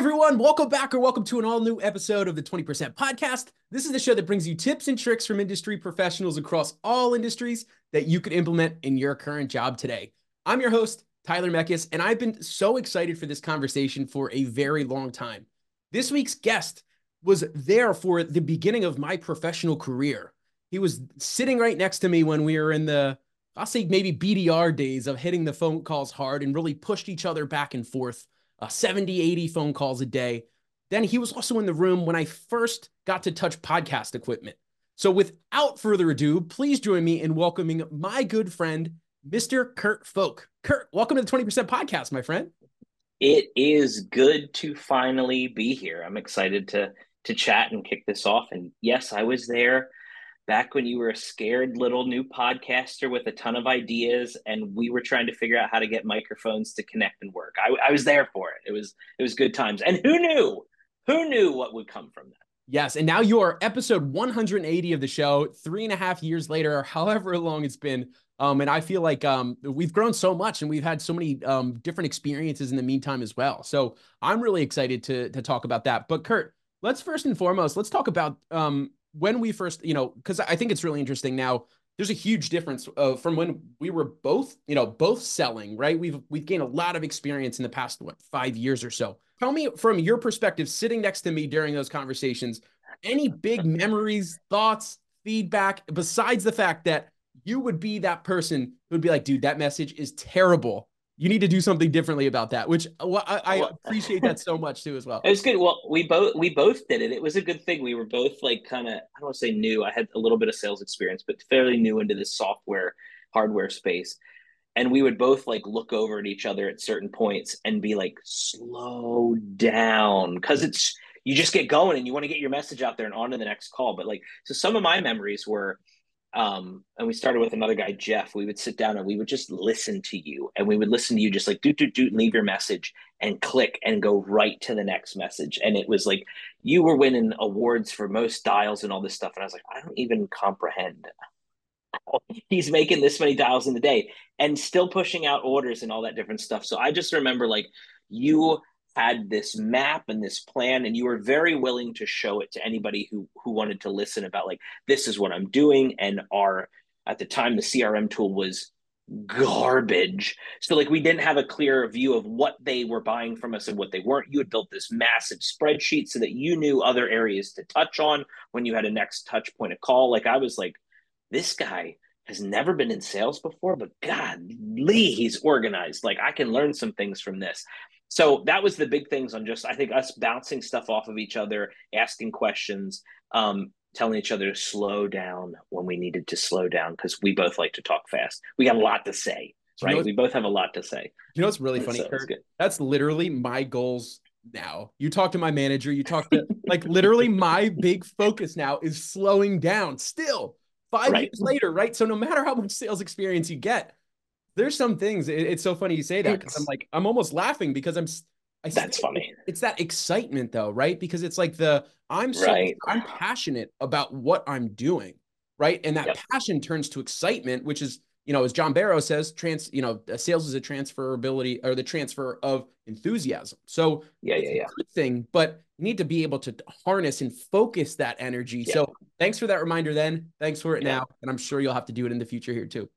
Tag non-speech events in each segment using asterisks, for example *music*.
everyone, welcome back or welcome to an all new episode of the 20% podcast. This is the show that brings you tips and tricks from industry professionals across all industries that you could implement in your current job today. I'm your host, Tyler Meckes, and I've been so excited for this conversation for a very long time. This week's guest was there for the beginning of my professional career. He was sitting right next to me when we were in the, I'll say maybe BDR days of hitting the phone calls hard and really pushed each other back and forth uh, 70, 80 phone calls a day. Then he was also in the room when I first got to touch podcast equipment. So without further ado, please join me in welcoming my good friend, Mr. Kurt Focht. Kurt, welcome to the 20% podcast, my friend. It is good to finally be here. I'm excited to to chat and kick this off. And yes, I was there back when you were a scared little new podcaster with a ton of ideas and we were trying to figure out how to get microphones to connect and work. I, I, was there for it. It was it was good times. And who knew? Who knew what would come from that? Yes. And now you are episode 180 of the show. Three and a half years later *laughs* however long it's been. Um, and i feel like um, we've grown so much and we've had so many um, different experiences in the meantime as well. So i'm really excited to to talk about that. But kurt let's first and foremost let's talk about um, when we first, you know, because I think it's really interesting now. There's a huge difference uh, from when we were both, you know, both selling, right? We've we've gained a lot of experience in the past what five years or so. Tell me from your perspective, sitting next to me during those conversations, any big *laughs* memories, thoughts, feedback, besides the fact that you would be that person who would be like, dude, that message is terrible you need to do something differently about that which uh, well, I, I, *laughs* appreciate that so much too as well. It was good. Well we both we both did it. It was a good thing. We were both like kind of i don't want to say new. I had a little bit of sales experience but fairly new into this software hardware space. And we would both like look over at each other at certain points and be like slow down. Because it's you just get going and you want to get your message out there and on to the next call. But like so some of my memories were um, and we started with another guy, Jeff. We would sit down and we would just listen to you, and we would listen to you just like do do do, leave your message and click and go right to the next message. And it was like you were winning awards for most dials and all this stuff. And I was like, I don't even comprehend. He's making this many dials in the day and still pushing out orders and all that different stuff. So I just remember like you had this map and this plan and you were very willing to show it to anybody who who wanted to listen about like this is what i'm doing and our at the time the crm tool was garbage. So like we didn't have a clear view of what they were buying from us and what they weren't. You had built this massive spreadsheet so that you knew other areas to touch on when you had a next touch point of call. Like i was like this guy has never been in sales before, but God, Lee, he's organized. Like I can learn some things from this so that was the big things on just i think us bouncing stuff off of each other asking questions um, telling each other to slow down when we needed to slow down because we both like to talk fast. We got a lot to say right you know we both have a lot to say. You know what's really funny so Kurt? that's literally my goals now. You talk to my manager you talk to like literally my big focus now is slowing down still. Five right. years later right? So no matter how much sales experience you get there's some things. It, it's so funny you say that because I'm like I'm almost laughing because I'm. I That's funny. It's that excitement though, right? Because it's like the I'm so right. I'm passionate about what I'm doing, right? And that yep. passion turns to excitement, which is you know as John Barrow says, trans you know uh, sales is a transferability or the transfer of enthusiasm. So yeah, yeah, yeah. good thing, but you need to be able to harness and focus that energy. Yeah. So thanks for that reminder. Then thanks for it yeah. now, and I'm sure you'll have to do it in the future here too.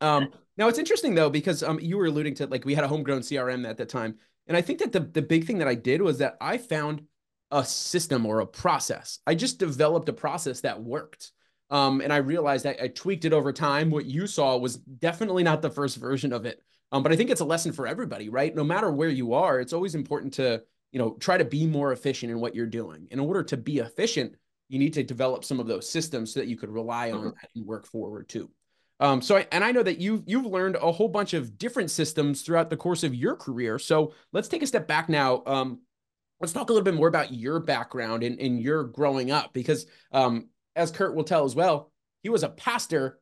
Um, now it's interesting though because um, you were alluding to like we had a homegrown CRM at that time, and I think that the the big thing that I did was that I found a system or a process. I just developed a process that worked. Um, and I realized that I tweaked it over time. What you saw was definitely not the first version of it. Um, but I think it's a lesson for everybody, right? No matter where you are, it's always important to, you know, try to be more efficient in what you're doing. In order to be efficient, you need to develop some of those systems so that you could rely on mm-hmm. and work forward too. Um, so, I, and I know that you've you've learned a whole bunch of different systems throughout the course of your career. So let's take a step back now. Um, let's talk a little bit more about your background and, and your growing up, because um, as Kurt will tell as well, he was a pastor,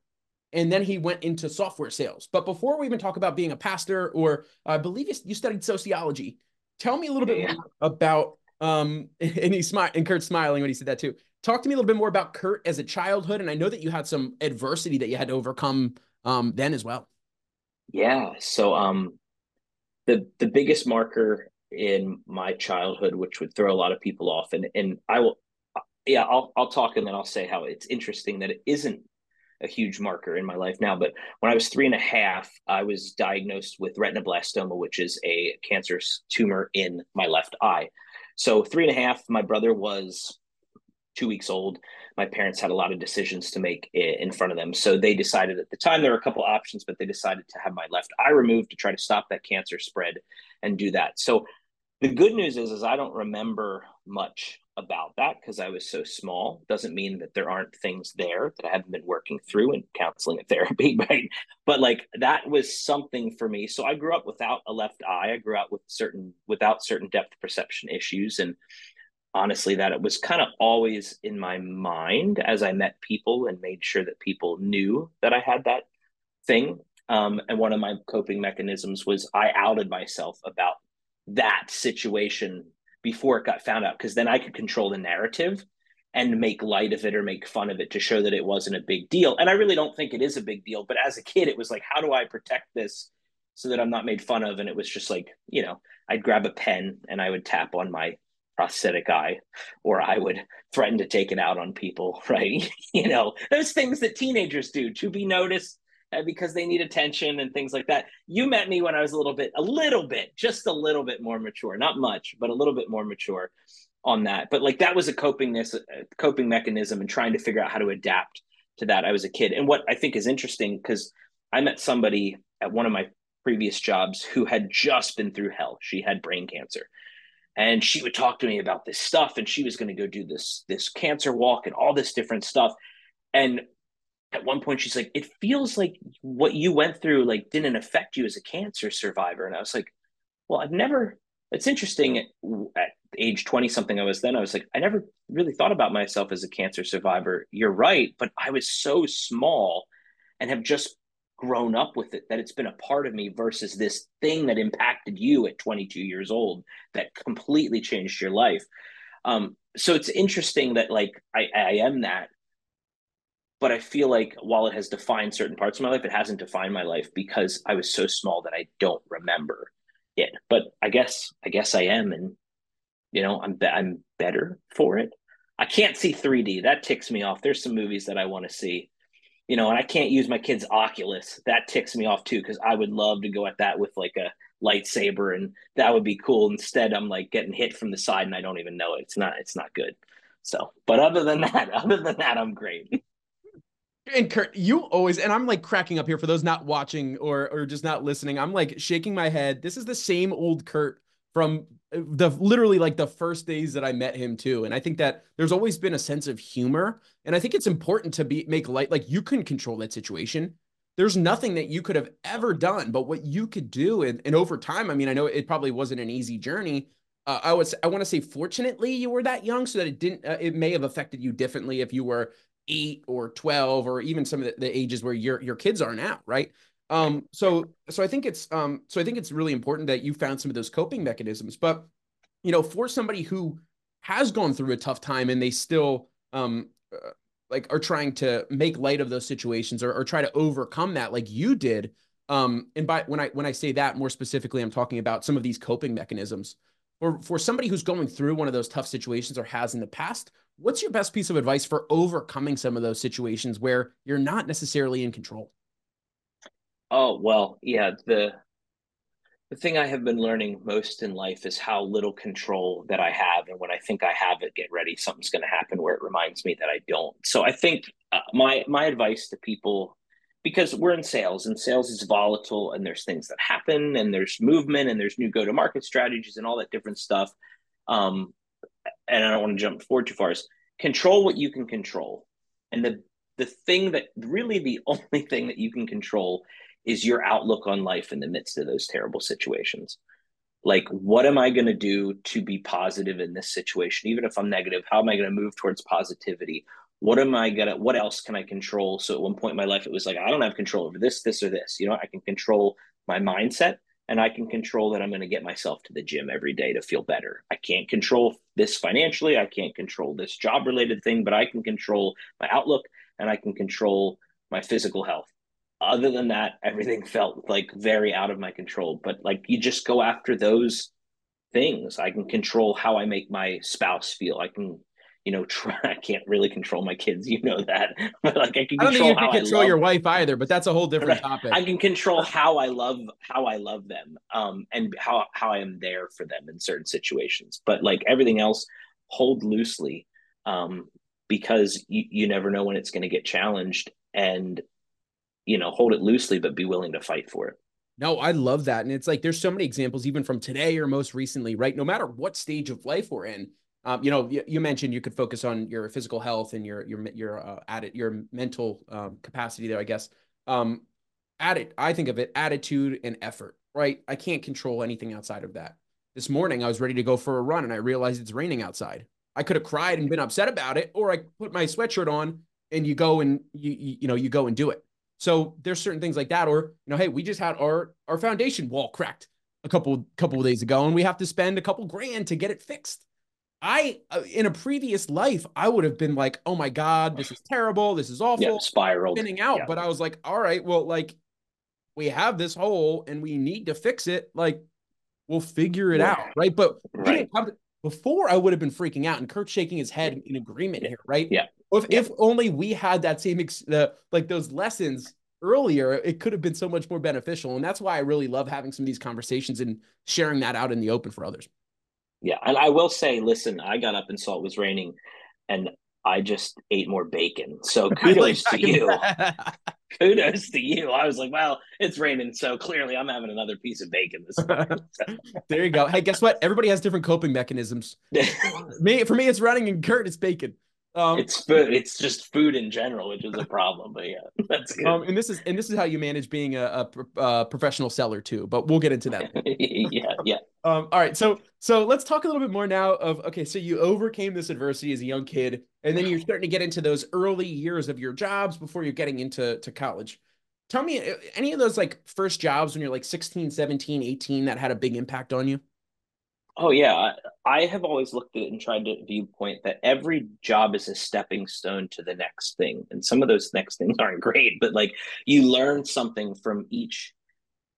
and then he went into software sales. But before we even talk about being a pastor, or I believe you studied sociology, tell me a little bit yeah. about. Um, *laughs* and he smiled, and Kurt's smiling when he said that too talk to me a little bit more about Kurt as a childhood. And I know that you had some adversity that you had to overcome um, then as well. Yeah. So um, the the biggest marker in my childhood, which would throw a lot of people off. And and I will, yeah, I'll I'll talk and then I'll say how it's interesting that it isn't a huge marker in my life now. But when I was three and a half, I was diagnosed with retinoblastoma, which is a cancerous tumor in my left eye. So three and a half, my brother was two weeks old. My parents had a lot of decisions to make in front of them. So they decided at the time there were a couple options, but they decided to have my left eye removed to try to stop that cancer spread and do that. So the good news is, is I don't remember much about that because I was so small. Doesn't mean that there aren't things there that I haven't been working through in counseling and *laughs* therapy, right? But like that was something for me. So I grew up without a left eye. I grew up with certain without certain depth perception issues, and honestly, that it was kind of always in my mind as I met people and made sure that people knew that I had that thing. Um, and one of my coping mechanisms was I outed myself about that situation before it got found out because then I could control the narrative and make light of it or make fun of it to show that it wasn't a big deal. And I really don't think it is a big deal. But as a kid, it was like, how do I protect this so that I'm not made fun of? And it was just like, you know, I'd grab a pen and I would tap on my prosthetic eye or I would threaten to take it out on people, *laughs* right? you know, those things that teenagers do to be noticed uh, because they need attention and things like that. You met me when I was a little bit, a little bit, just a little bit more mature, not much, but a little bit more mature on that. But like that was a copingness, a coping mechanism, and trying to figure out how to adapt to that. I was a kid, and what I think is interesting because I met somebody at one of my previous jobs who had just been through hell. She had brain cancer. And she would talk to me about this stuff, and she was going to go do this this cancer walk and all this different stuff. And at one point she's like it feels like what you went through like didn't affect you as a cancer survivor and i was like well i've never it's interesting at, age 20 something i was then i was like i never really thought about myself as a cancer survivor you're right but i was so small and have just grown up with it that it's been a part of me versus this thing that impacted you at 22 years old that completely changed your life um, so it's interesting that like I, I am that but I feel like while it has defined certain parts of my life, it hasn't defined my life because I was so small that I don't remember it. But I guess I guess I am, and you know, I'm be- I'm better for it. I can't see 3D. That ticks me off. There's some movies that I want to see, you know, and I can't use my kid's Oculus. That ticks me off too because I would love to go at that with like a lightsaber, and that would be cool. Instead, I'm like getting hit from the side, and I don't even know it. It's not. It's not good. So, but other than *laughs* that, other than that, I'm great. And Kurt, you always and I'm like cracking up here for those not watching or or just not listening. I'm like shaking my head. This is the same old Kurt from the literally like the first days that I met him too. And I think that there's always been a sense of humor. And I think it's important to be make light like you couldn't control that situation. There's nothing that you could have ever done, but what you could do and, and over time, I mean, I know it probably wasn't an easy journey. Uh, I was I want to say fortunately you were that young so that it didn't uh, it may have affected you differently if you were eight or 12 or even some of the, the ages where your your kids are now right um so so i think it's um so i think it's really important that you found some of those coping mechanisms but you know for somebody who has gone through a tough time and they still um uh, like are trying to make light of those situations or, or try to overcome that like you did um and by when i when i say that more specifically i'm talking about some of these coping mechanisms for for somebody who's going through one of those tough situations or has in the past What's your best piece of advice for overcoming some of those situations where you're not necessarily in control? Oh, well, yeah, the the thing I have been learning most in life is how little control that I have and when I think I have it, get ready, something's going to happen where it reminds me that I don't. So I think uh, my my advice to people because we're in sales and sales is volatile and there's things that happen and there's movement and there's new go to market strategies and all that different stuff um, and I don't want to jump forward too far, is control what you can control. And the the thing that really the *laughs* only thing that you can control is your outlook on life in the midst of those terrible situations. Like, what am I going to do to be positive in this situation? Even if I'm negative, how am I going to move towards positivity? What am I going to, what else can I control? So at one point in my life, it was like, I don't have control over this, this, or this. You know, I can control my mindset and I can control that I'm going to get myself to the gym every day to feel better. I can't control this financially. I can't control this job related thing, but I can control my outlook and I can control my physical health. Other than that, everything felt like very out of my control. But like you just go after those things. I can control how I make my spouse feel. I can, you know, *laughs* try. I can't really control my kids. You know that, *laughs* but like I can. I don't think you can control your wife either. But that's a whole different topic. I can control how I love how I love them, um, and how how I am there for them in certain situations. But like everything else, hold loosely, um, because you you never know when it's going to get challenged, and you know, hold it loosely, but be willing to fight for it. No, I love that. And it's like there's so many examples, even from today or most recently, right? No matter what stage of life we're in. Um, you know, you, mentioned you could focus on your physical health and your your your uh, added your mental um, capacity there, I guess. Um, added, I think of it attitude and effort, right? I can't control anything outside of that. This morning, I was ready to go for a run, and I realized it's raining outside. I could have cried and been upset about it, or I put my sweatshirt on and you go and you you, you know you go and do it. So there's certain things like that, or you know, hey, we just had our our foundation wall cracked a couple couple of days ago, and we have to spend a couple grand to get it fixed. I uh, in a previous life, I would have been like, oh my god, this is terrible, this is awful, yeah, spiraled, spinning out. Yeah. But I was like, all right, well, like we have this hole and we need to fix it. Like we'll figure it yeah. out, right? But right. Before I would have been freaking out, and Kurt shaking his head in agreement here, right? Yeah. If, if only we had that same ex- like those lessons earlier, it could have been so much more beneficial. And that's why I really love having some of these conversations and sharing that out in the open for others. Yeah, and I will say, listen, I got up and saw it was raining, and I just ate more bacon. So *laughs* kudos to you. *laughs* kudos to you. I was like, well, it's raining, so clearly I'm having another piece of bacon this morning. *laughs* there you go. Hey, guess what? Everybody has different coping mechanisms. *laughs* me, for me, it's running, and Kurt, it's bacon. Um, it's food. It's just food in general, which is a problem. But yeah, *laughs* that's good. Um, and this is and this is how you manage being a, a, a professional seller too. But we'll get into that. yeah, yeah. Um, all right, so so let's talk a little bit more now of okay. So you overcame this adversity as a young kid, and then you're starting to get into those early years of your jobs before you're getting into to college. Tell me uh, any of those like first jobs when you're like 16, 17, 18 that had a big impact on you. Oh yeah, I have always looked at it and tried to viewpoint that every job is a stepping stone to the next thing, and some of those next things *laughs* aren't great, but like you learn something from each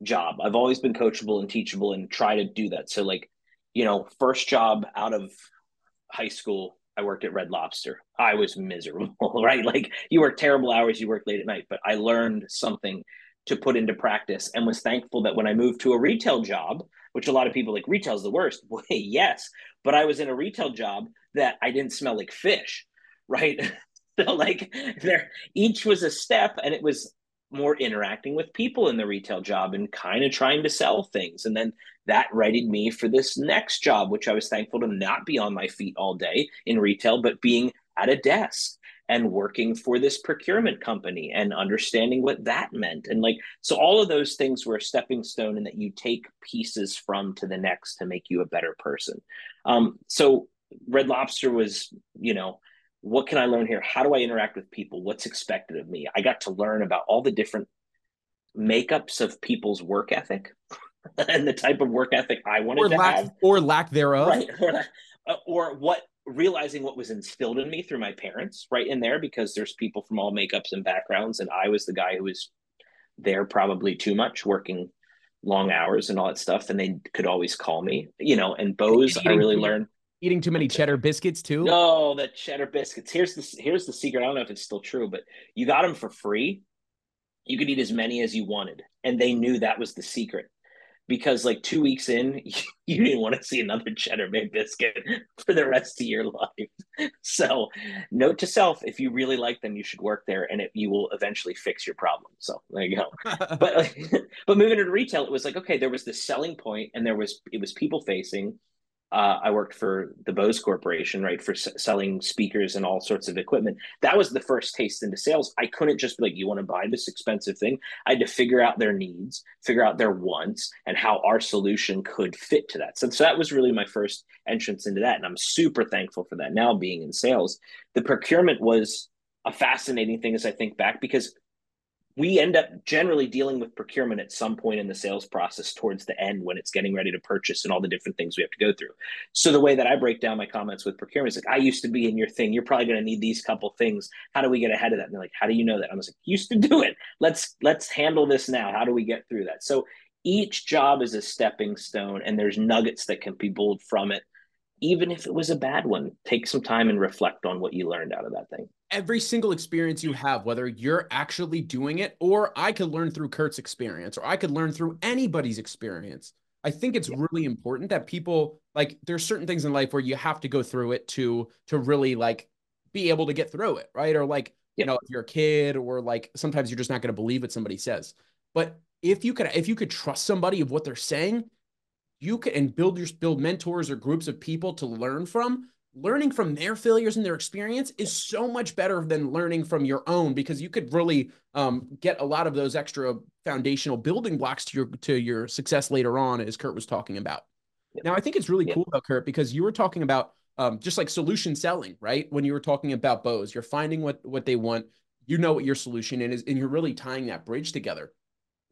job. I've always been coachable and teachable and try to do that. So like, you know, first job out of high school, I worked at Red Lobster. I was miserable, *laughs* right? Like you work terrible hours, you work late at night, but I learned something to put into practice and was thankful that when I moved to a retail job which a lot of people like retail's the worst. *laughs* Well, yes, but I was in a retail job that I didn't smell like fish, *laughs* right? so like there each was a step and it was more interacting with people in the retail job and kind of trying to sell things. And then that readied me for this next job, which I was thankful to not be on my feet all day in retail, but being at a desk and working for this procurement company and understanding what that meant and like so all of those things were a stepping stone and that you take pieces from to the next to make you a better person um, so red lobster was you know what can i learn here? How do i interact with people? What's expected of me? I got to learn about all the different makeups of people's work ethic *laughs* and the type of work ethic i wanted or to lack, have. or lack thereof. Right *laughs* or, uh, or what realizing what was instilled in me through my parents right in there because there's people from all makeups and backgrounds and i was the guy who was there probably too much working long hours and all that stuff and they could always call me you know and Bose i really learned eating too many cheddar biscuits too? No the cheddar biscuits. Here's the here's the secret. I don't know if it's still true but you got them for free. You could eat as many as you wanted. And they knew that was the secret. Because like two weeks in, *laughs* you didn't want to see another cheddar bay biscuit *laughs* for the rest of your life. *laughs* So, note to self: if you really like them, you should work there, and it, you will eventually fix your problem. So there you go. but but moving into retail, it was like okay, there was this selling point, and there was it was people facing uh, I worked for the Bose Corporation, right, for s- selling speakers and all sorts of equipment. That was the first taste into sales. I couldn't just be like, "You want to buy this expensive thing?" I had to figure out their needs, figure out their wants, and how our solution could fit to that. So, so that was really my first entrance into that, and I'm super thankful for that. Now being in sales, the procurement was a fascinating thing as I think back because we end up generally dealing with procurement at some point in the sales process towards the end when it's getting ready to purchase and all the different things we have to go through. So the way that I break down my comments with procurement is like, I used to be in your thing. You're probably going to need these couple things. How do we get ahead of that? And they're like, how do you know that? I was like, used to do it. Let's let's handle this now. How do we get through that? So each job is a stepping stone and there's nuggets that can be pulled from it even if it was a bad one take some time and reflect on what you learned out of that thing every single experience you have whether you're actually doing it or i could learn through kurt's experience or i could learn through anybody's experience i think it's yeah. really important that people like there's certain things in life where you have to go through it to to really like be able to get through it right or like yeah. you know if you're a kid or like sometimes you're just not going to believe what somebody says but if you could if you could trust somebody of what they're saying you could and build your build mentors or groups of people to learn from learning from their failures and their experience is so much better than learning from your own because you could really um, get a lot of those extra foundational building blocks to your to your success later on as kurt was talking about. Now i think it's really cool about kurt because you were talking about um, just like solution selling right? When you were talking about Bose, you're finding what what they want you know what your solution is and you're really tying that bridge together.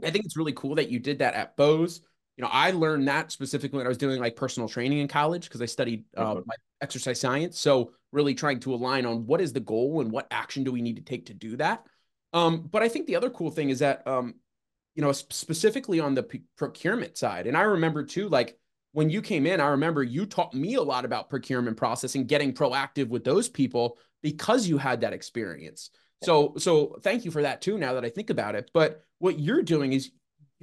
I think it's really cool that you did that at Bose. You know, I learned that specifically when I was doing like personal training in college because I studied uh, my exercise science. So really trying to align on what is the goal and what action do we need to take to do that. Um, but I think the other cool thing is that, um, you know, specifically on the p- procurement side, and I remember too, like when you came in, I remember you taught me a lot about procurement process and getting proactive with those people because you had that experience. So so thank you for that too. Now that I think about it, but what you're doing is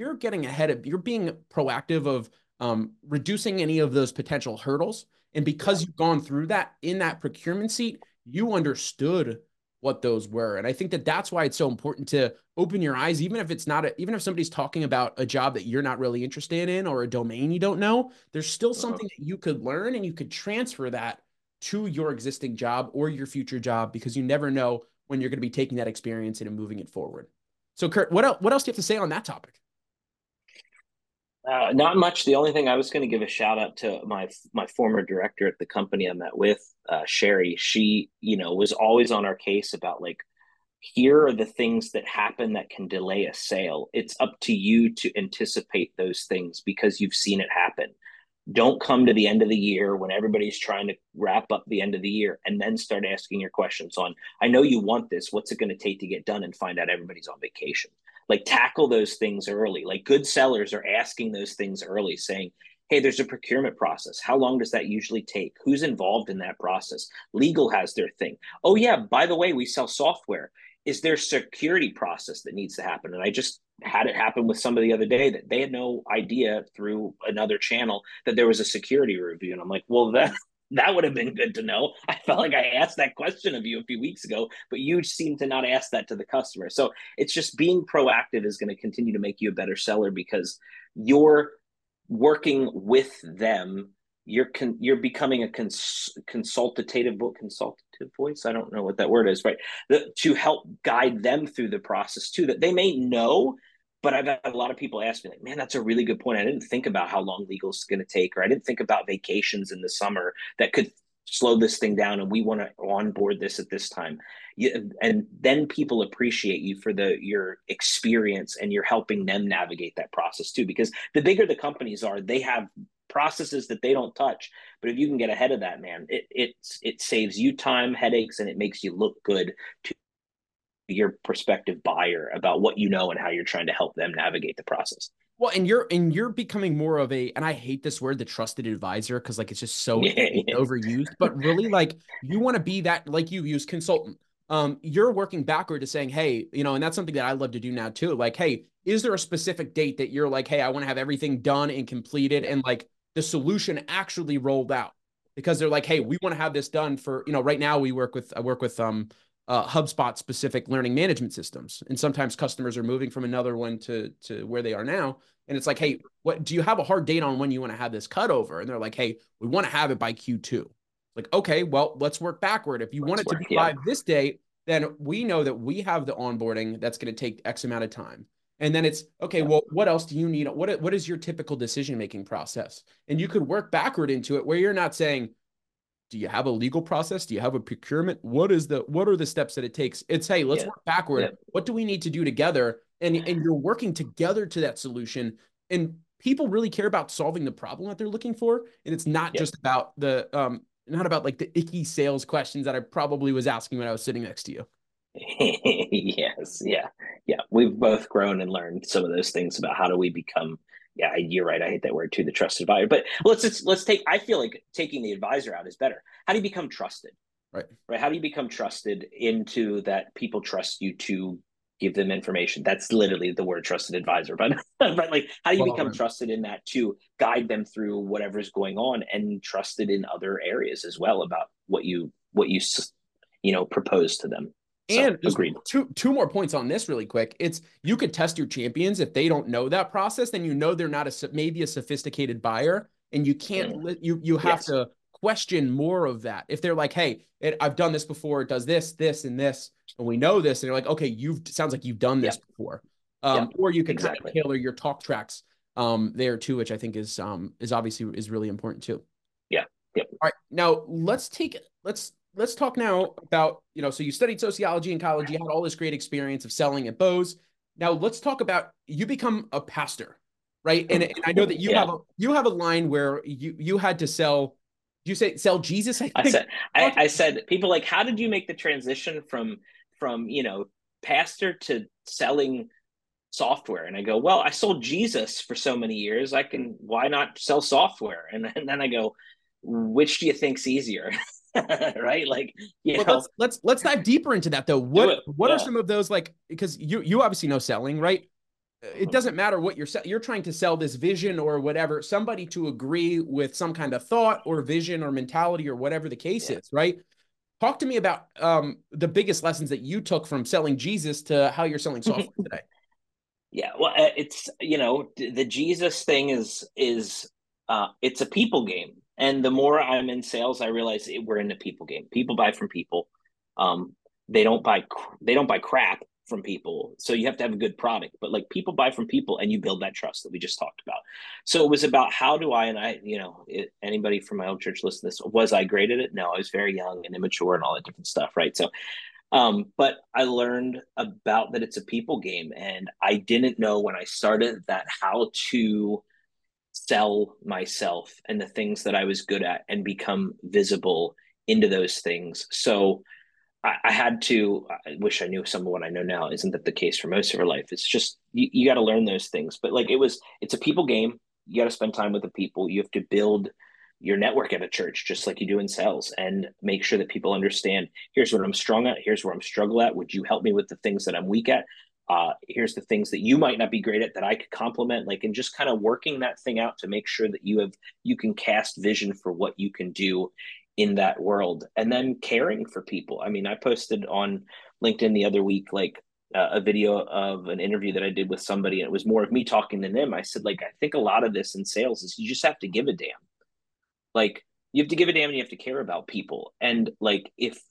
you're getting ahead of you're being proactive of um, reducing any of those potential hurdles. And because you've gone through that in that procurement seat, you understood what those were. And I think that that's why it's so important to open your eyes, even if it's not, a, even if somebody's talking about a job that you're not really interested in or a domain you don't know, there's still uh-huh. something that you could learn and you could transfer that to your existing job or your future job because you never know when you're going to be taking that experience and moving it forward. So, Kurt, what else, what else do you have to say on that topic? Uh, not much. The only thing I was going to give a shout out to my my former director at the company I met with, uh, Sherry. She, you know, was always on our case about like, here are the things that happen that can delay a sale. It's up to you to anticipate those things because you've seen it happen don't come to the end of the year when everybody's trying to wrap up the end of the year and then start asking your questions on i know you want this what's it going to take to get done and find out everybody's on vacation like tackle those things early. Like good sellers are asking those things early saying hey there's a procurement process. How long does that usually take? Who's involved in that process? Legal has their thing. Oh yeah by the way we sell software. Is there security process that needs to happen? And i just had it happen with somebody the other day that they had no idea through another channel that there was a security review. And i'm like well that that would have been good to know. *laughs* I felt like i asked that question of you a few weeks ago but you seem to not ask that to the customer. So it's just being proactive is going to continue to make you a better seller because you're working with them. You're con- you're becoming a cons- consultative consultative voice? I don't know what that word is right? The, to help guide them through the process too that they may know but i've had a lot of people ask me like man that's a really good point i didn't think about how long legal is going to take or i didn't think about vacations in the summer that could slow this thing down and we want to onboard this at this time you, and then people appreciate you for the your experience and you're helping them navigate that process too because the bigger the companies are they have processes that they don't touch. But if you can get ahead of that, man, it it it saves you time, headaches, and it makes you look good to your prospective buyer about what you know and how you're trying to help them navigate the process. Well, and you're and you're becoming more of a, and I hate this word, the trusted advisor, because like it's just so *laughs* yeah, yeah. overused. But really, like you want to be that, like you use consultant. Um, you're working backward to saying, hey, you know, and that's something that I love to do now too. Like, hey, is there a specific date that you're like, hey, I want to have everything done and completed, and like the solution actually rolled out because they're like, hey, we want to have this done for, you know, right now we work with, I work with um, uh, HubSpot specific learning management systems. And sometimes customers are moving from another one to, to where they are now. And it's like, hey, what do you have a hard date on when you want to have this cut over? And they're like, hey, we want to have it by Q2. Like, okay, well, let's work backward. If you let's want it work, to be yeah. by this date, then we know that we have the onboarding that's going to take X amount of time. And then it's okay, well, what else do you need? What, what is your typical decision making process? And you could work backward into it where you're not saying, do you have a legal process? Do you have a procurement? What is the what are the steps that it takes? It's hey, let's yeah. work backward. Yeah. What do we need to do together? And and you're working together to that solution. And people really care about solving the problem that they're looking for. And it's not yeah. just about the um, not about like the icky sales questions that I probably was asking when I was sitting next to you. *laughs* yes, yeah, yeah. We've both grown and learned some of those things about how do we become yeah, you're right. I hate that word too, the trusted advisor. But let's let's let's take. I feel like taking the advisor out is better. How do you become trusted? Right. Right. How do you become trusted into that people trust you to give them information? That's literally the word trusted advisor. *laughs* But but like, how do you well, become right. trusted in that to guide them through whatever's going on and trusted in other areas as well about what you what you you know propose to them? And agreed. Two two more points on this really quick. It's you could test your champions if they don't know that process, then you know they're not a maybe a sophisticated buyer, and you can't mm. you you have yes. to question more of that. If they're like, "Hey, it, I've done this before. It does this, this, and this, and we know this," and you're like, "Okay, you've sounds like you've done this before," um, or you can exactly. kind of tailor your talk tracks um, there too, which I think is um, is obviously is really important too. Yeah. Yep. All right. Now let's take let's let's talk now about, you know, so you studied sociology in college, you had all this great experience of selling at Bose. Now let's talk about you become a pastor, right? And, and I know that you yeah. have a you have a line where you you had to sell you say sell Jesus? I, I said I, I said people like, how did you make the transition from from you know pastor to selling software and i go well i sold jesus for so many years i can why not sell software and, and then i go which do you think's easier *laughs* *laughs* right? Like, you well, know, let's, let's let's dive deeper into that though. What what yeah. are some of those like? Because you you obviously know selling, right? It mm-hmm. doesn't matter what you're you're trying to sell this vision or whatever. Somebody to agree with some kind of thought or vision or mentality or whatever the case yeah. is, right? Talk to me about um, the biggest lessons that you took from selling Jesus to how you're selling software *laughs* today. Yeah, well, uh, it's you know the Jesus thing is is uh, it's a people game and the more I'm in sales, I realize it, we're in a people game. People buy from people. Um, they don't buy they don't buy crap from people. So you have to have a good product. But like people buy from people, and you build that trust that we just talked about. So it was about how do I and I, you know, it, anybody from my old church listen to this. Was I great at it? No, I was very young and immature and all that different stuff, right? So um, but I learned about that it's a people game, and I didn't know when I started that how to sell myself and the things that I was good at and become visible into those things. So I, I had to, I wish I knew some of what I know now. Isn't that the case for most of our life? It's just, you, you got to learn those things. But like it was, it's a people game. You got to spend time with the people. You have to build your network at a church just like you do in sales and make sure that people understand here's what i'm strong at here's where i'm struggle at would you help me with the things that i'm weak at uh, here's the things that you might not be great at that I could complement, like, and just kind of working that thing out to make sure that you have you can cast vision for what you can do in that world, and then caring for people. I mean, I posted on LinkedIn the other week, like uh, a video of an interview that I did with somebody, and it was more of me talking to them. I said, like, I think a lot of this in sales is you just have to give a damn. Like, you have to give a damn and you have to care about people. And like, if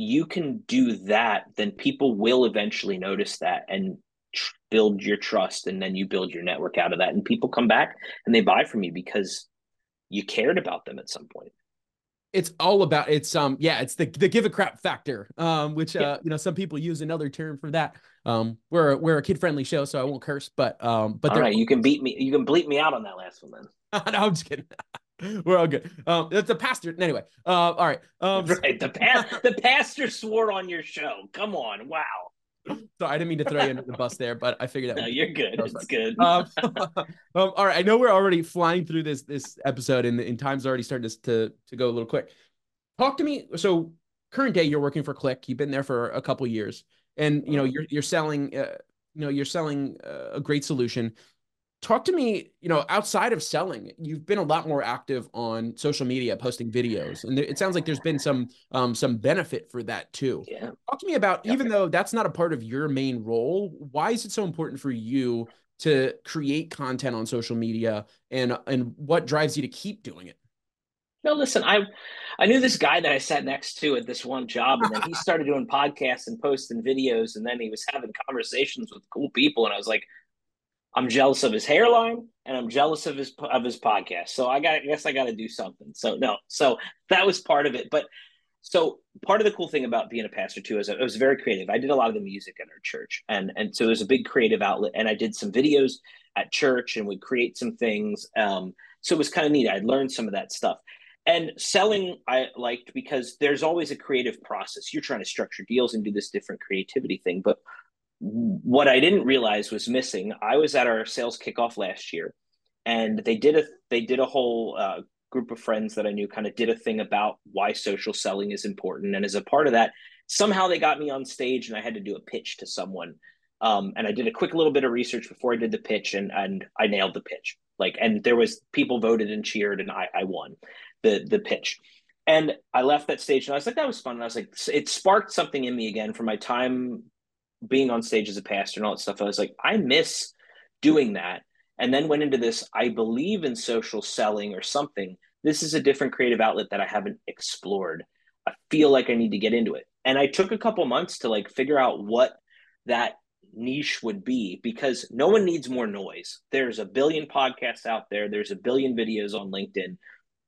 you can do that, then people will eventually notice that and tr- build your trust. And then you build your network out of that. And people come back and they buy from you because you cared about them at some point it's all about it's um yeah it's the the give a crap factor um which uh you know some people use another term for that um we're we're a kid friendly show so I won't curse but um but all right you can beat me you can bleep me out on that last one then *laughs* no I'm just kidding *laughs* We're all good. Um, it's a pastor. Anyway, uh, all right. Um, *laughs* right. The pa- *laughs* the pastor swore on your show. Come on. Wow. So I didn't mean to throw you under the bus there, but I figured that. No, you're good. It's fun. good. Um, um, all right. I know we're already flying through this this episode, and, and time's already starting to, to to go a little quick. Talk to me. So current day, you're working for Qlik. You've been there for a couple years, and you know you're you're selling. Uh, you know you're selling uh, a great solution talk to me you know outside of selling you've been a lot more active on social media posting videos and it sounds like there's been some um some benefit for that too. Yeah. Talk to me about even though that's not a part of your main role why is it so important for you to create content on social media and and what drives you to keep doing it? No listen i i knew this guy that i sat next to at this one job and then he *laughs* started doing podcasts and posting videos and then he was having conversations with cool people and i was like I'm jealous of his hairline and I'm jealous of his of his podcast. So I got I guess I got to do something. So no, so that was part of it. But so part of the cool thing about being a pastor too is I was very creative. I did a lot of the music at our church, and and so it was a big creative outlet. And I did some videos at church and would create some things. Um, so it was kind of neat. I'd learned some of that stuff. And selling, I liked because there's always a creative process. You're trying to structure deals and do this different creativity thing, but what I didn't realize was missing. I was at our sales kickoff last year, and they did a they did a whole uh, group of friends that I knew kind of did a thing about why social selling is important, and as a part of that, somehow they got me on stage, and I had to do a pitch to someone. Um, and I did a quick little bit of research before I did the pitch, and and I nailed the pitch. Like, and there was people voted and cheered, and I I won the the pitch. And I left that stage, and I was like, that was fun. And I was like, it sparked something in me again from my time being on stage as a pastor and all that stuff. I was like, I miss doing that. And then went into this. I believe in social selling or something. This is a different creative outlet that I haven't explored. I feel like I need to get into it. And I took a couple months to like figure out what that niche would be because no one needs more noise. There's a billion podcasts out there, there's a billion videos on LinkedIn.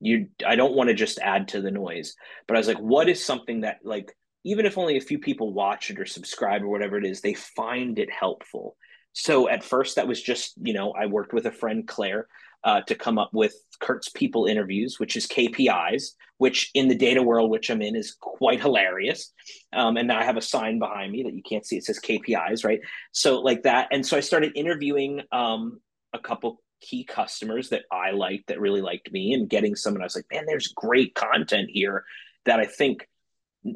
You I don't want to just add to the noise. But I was like, what is something that like even if only a few people watch it or subscribe or whatever it is, they find it helpful. So at first that was just, you know, I worked with a friend Claire uh, to come up with Kurt's people interviews, which is KPIs, which in the data world, which I'm in, is quite hilarious. Um, and now I have a sign behind me that you can't see. It says KPIs, right? So like that. And so I started interviewing um, a couple key customers that I liked that really liked me and getting someone I was like, man, there's great content here that I think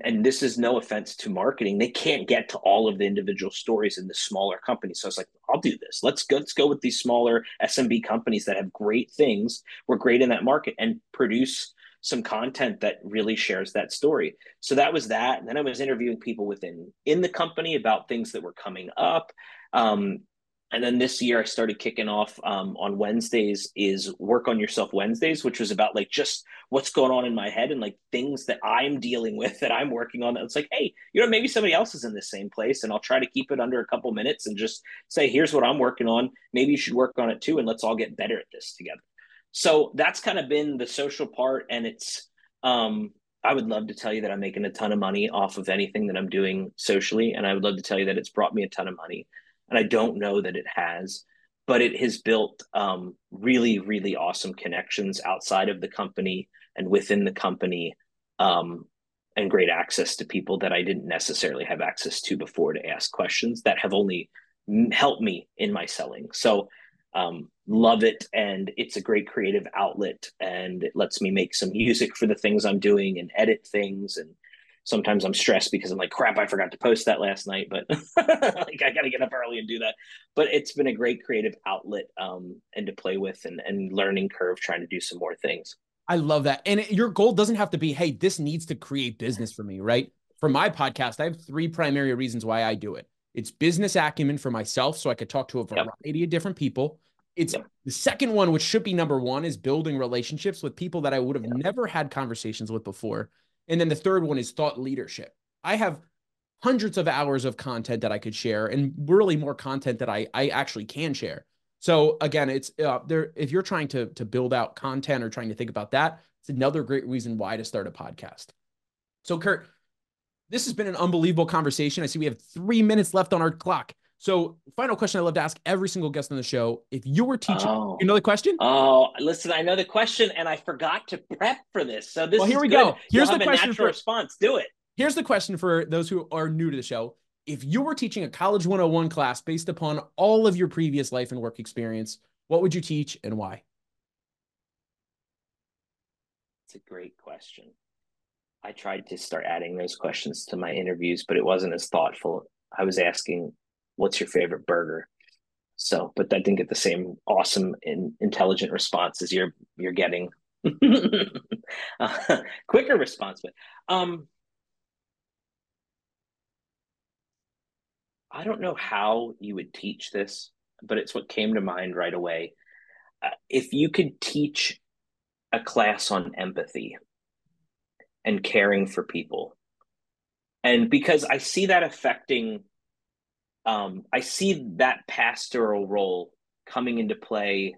and this is no offense to marketing they can't get to all of the individual stories in the smaller companies so i was like i'll do this. Let's go let's go with these smaller smb companies that have great things. We're great in that market and produce some content that really shares that story. So that was that. And then i was interviewing people within in the company about things that were coming up. Um, and then this year i started kicking off um, on wednesdays is work on yourself wednesdays which was about like just what's going on in my head and like things that i'm dealing with that i'm working on. It's like hey you know maybe somebody else is in the same place and i'll try to keep it under a couple minutes and just say here's what i'm working on. Maybe you should work on it too and let's all get better at this together. So that's kind of been the social part and it's um I would love to tell you that I'm making a ton of money off of anything that I'm doing socially. And I would love to tell you that it's brought me a ton of money and I don't know that it has, but it has built um, really, really awesome connections outside of the company and within the company, um, and great access to people that I didn't necessarily have access to before to ask questions that have only helped me in my selling. So, um, love it, and it's a great creative outlet, and it lets me make some music for the things I'm doing and edit things and sometimes I'm stressed because I'm like, crap, I forgot to post that last night, but *laughs* like I got to get up early and do that. But it's been a great creative outlet um, and to play with and, and learning curve trying to do some more things. I love that. And it, your goal doesn't have to be, hey, this needs to create business for me, right? For my podcast, I have three primary reasons why I do it. It's business acumen for myself, so I could talk to a variety yep. of different people. It's yep. the second one, which should be number one, is building relationships with people that I would have yep. never had conversations with before. And then the third one is thought leadership. I have hundreds of hours of content that I could share and really more content that I, I actually can share. So again, it's uh, there. If you're trying to, to build out content or trying to think about that, it's another great reason why to start a podcast. So Kurt, this has been an unbelievable conversation. I see we have three minutes left on our clock. So, final question I love to ask every single guest on the show: If you were teaching, oh. you know the question? Oh, listen, I know the question, and I forgot to prep for this. So this. Well, here we good. go. Here's You'll the question for response. Do it. Here's the question for those who are new to the show: If you were teaching a College 101 class based upon all of your previous life and work experience, what would you teach and why? It's a great question. I tried to start adding those questions to my interviews, but it wasn't as thoughtful. I was asking what's your favorite burger? So, but that didn't get the same awesome and intelligent response as you're you're getting. *laughs* uh, *laughs* quicker response, but um, I don't know how you would teach this, but it's what came to mind right away. Uh, if you could teach a class on empathy and caring for people, and because I see that affecting um, I see that pastoral role coming into play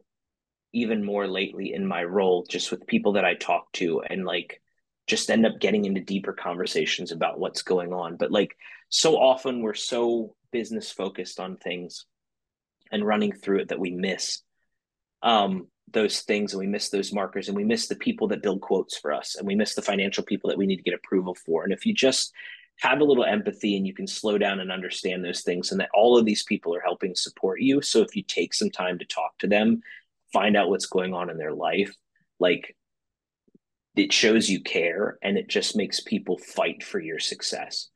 even more lately in my role, just with people that I talk to and like just end up getting into deeper conversations about what's going on. But like so often we're so business focused on things and running through it that we miss um, those things and we miss those markers and we miss the people that build quotes for us and we miss the financial people that we need to get approval for. And if you just have a little empathy and you can slow down and understand those things and that all of these people are helping support you so if you take some time to talk to them find out what's going on in their life, like it shows you care and it just makes people fight for your success.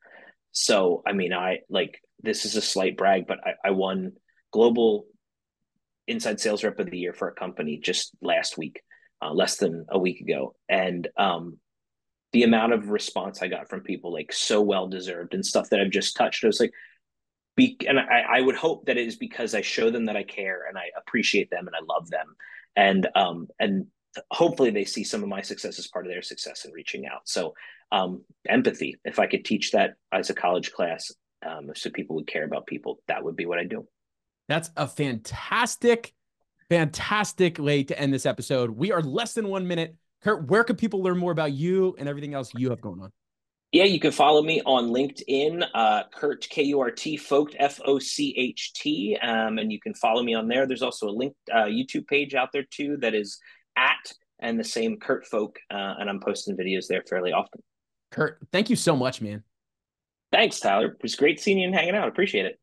So, I mean, I like this is a slight brag, but I, I won global inside sales rep of the year for a company just last week, uh, less than a week ago. And um, the amount of response I got from people like so well deserved and stuff that I've just touched, I was like, be, and I, I would hope that it is because I show them that I care and I appreciate them and I love them. And, um, and hopefully they see some of my success as part of their success in reaching out. So, um, empathy, if I could teach that as a college class, um, so people would care about people, that would be what I do. That's a fantastic, fantastic way to end this episode. We are less than one minute Kurt, where can people learn more about you and everything else you have going on? Yeah, you can follow me on LinkedIn, uh, Kurt K U R T Focht F O C H T, um, and you can follow me on there. There's also a link uh, YouTube page out there too that is at and the same Kurt Focht, uh, and I'm posting videos there fairly often. Kurt, thank you so much, man. Thanks, Tyler. It was great seeing you and hanging out. Appreciate it.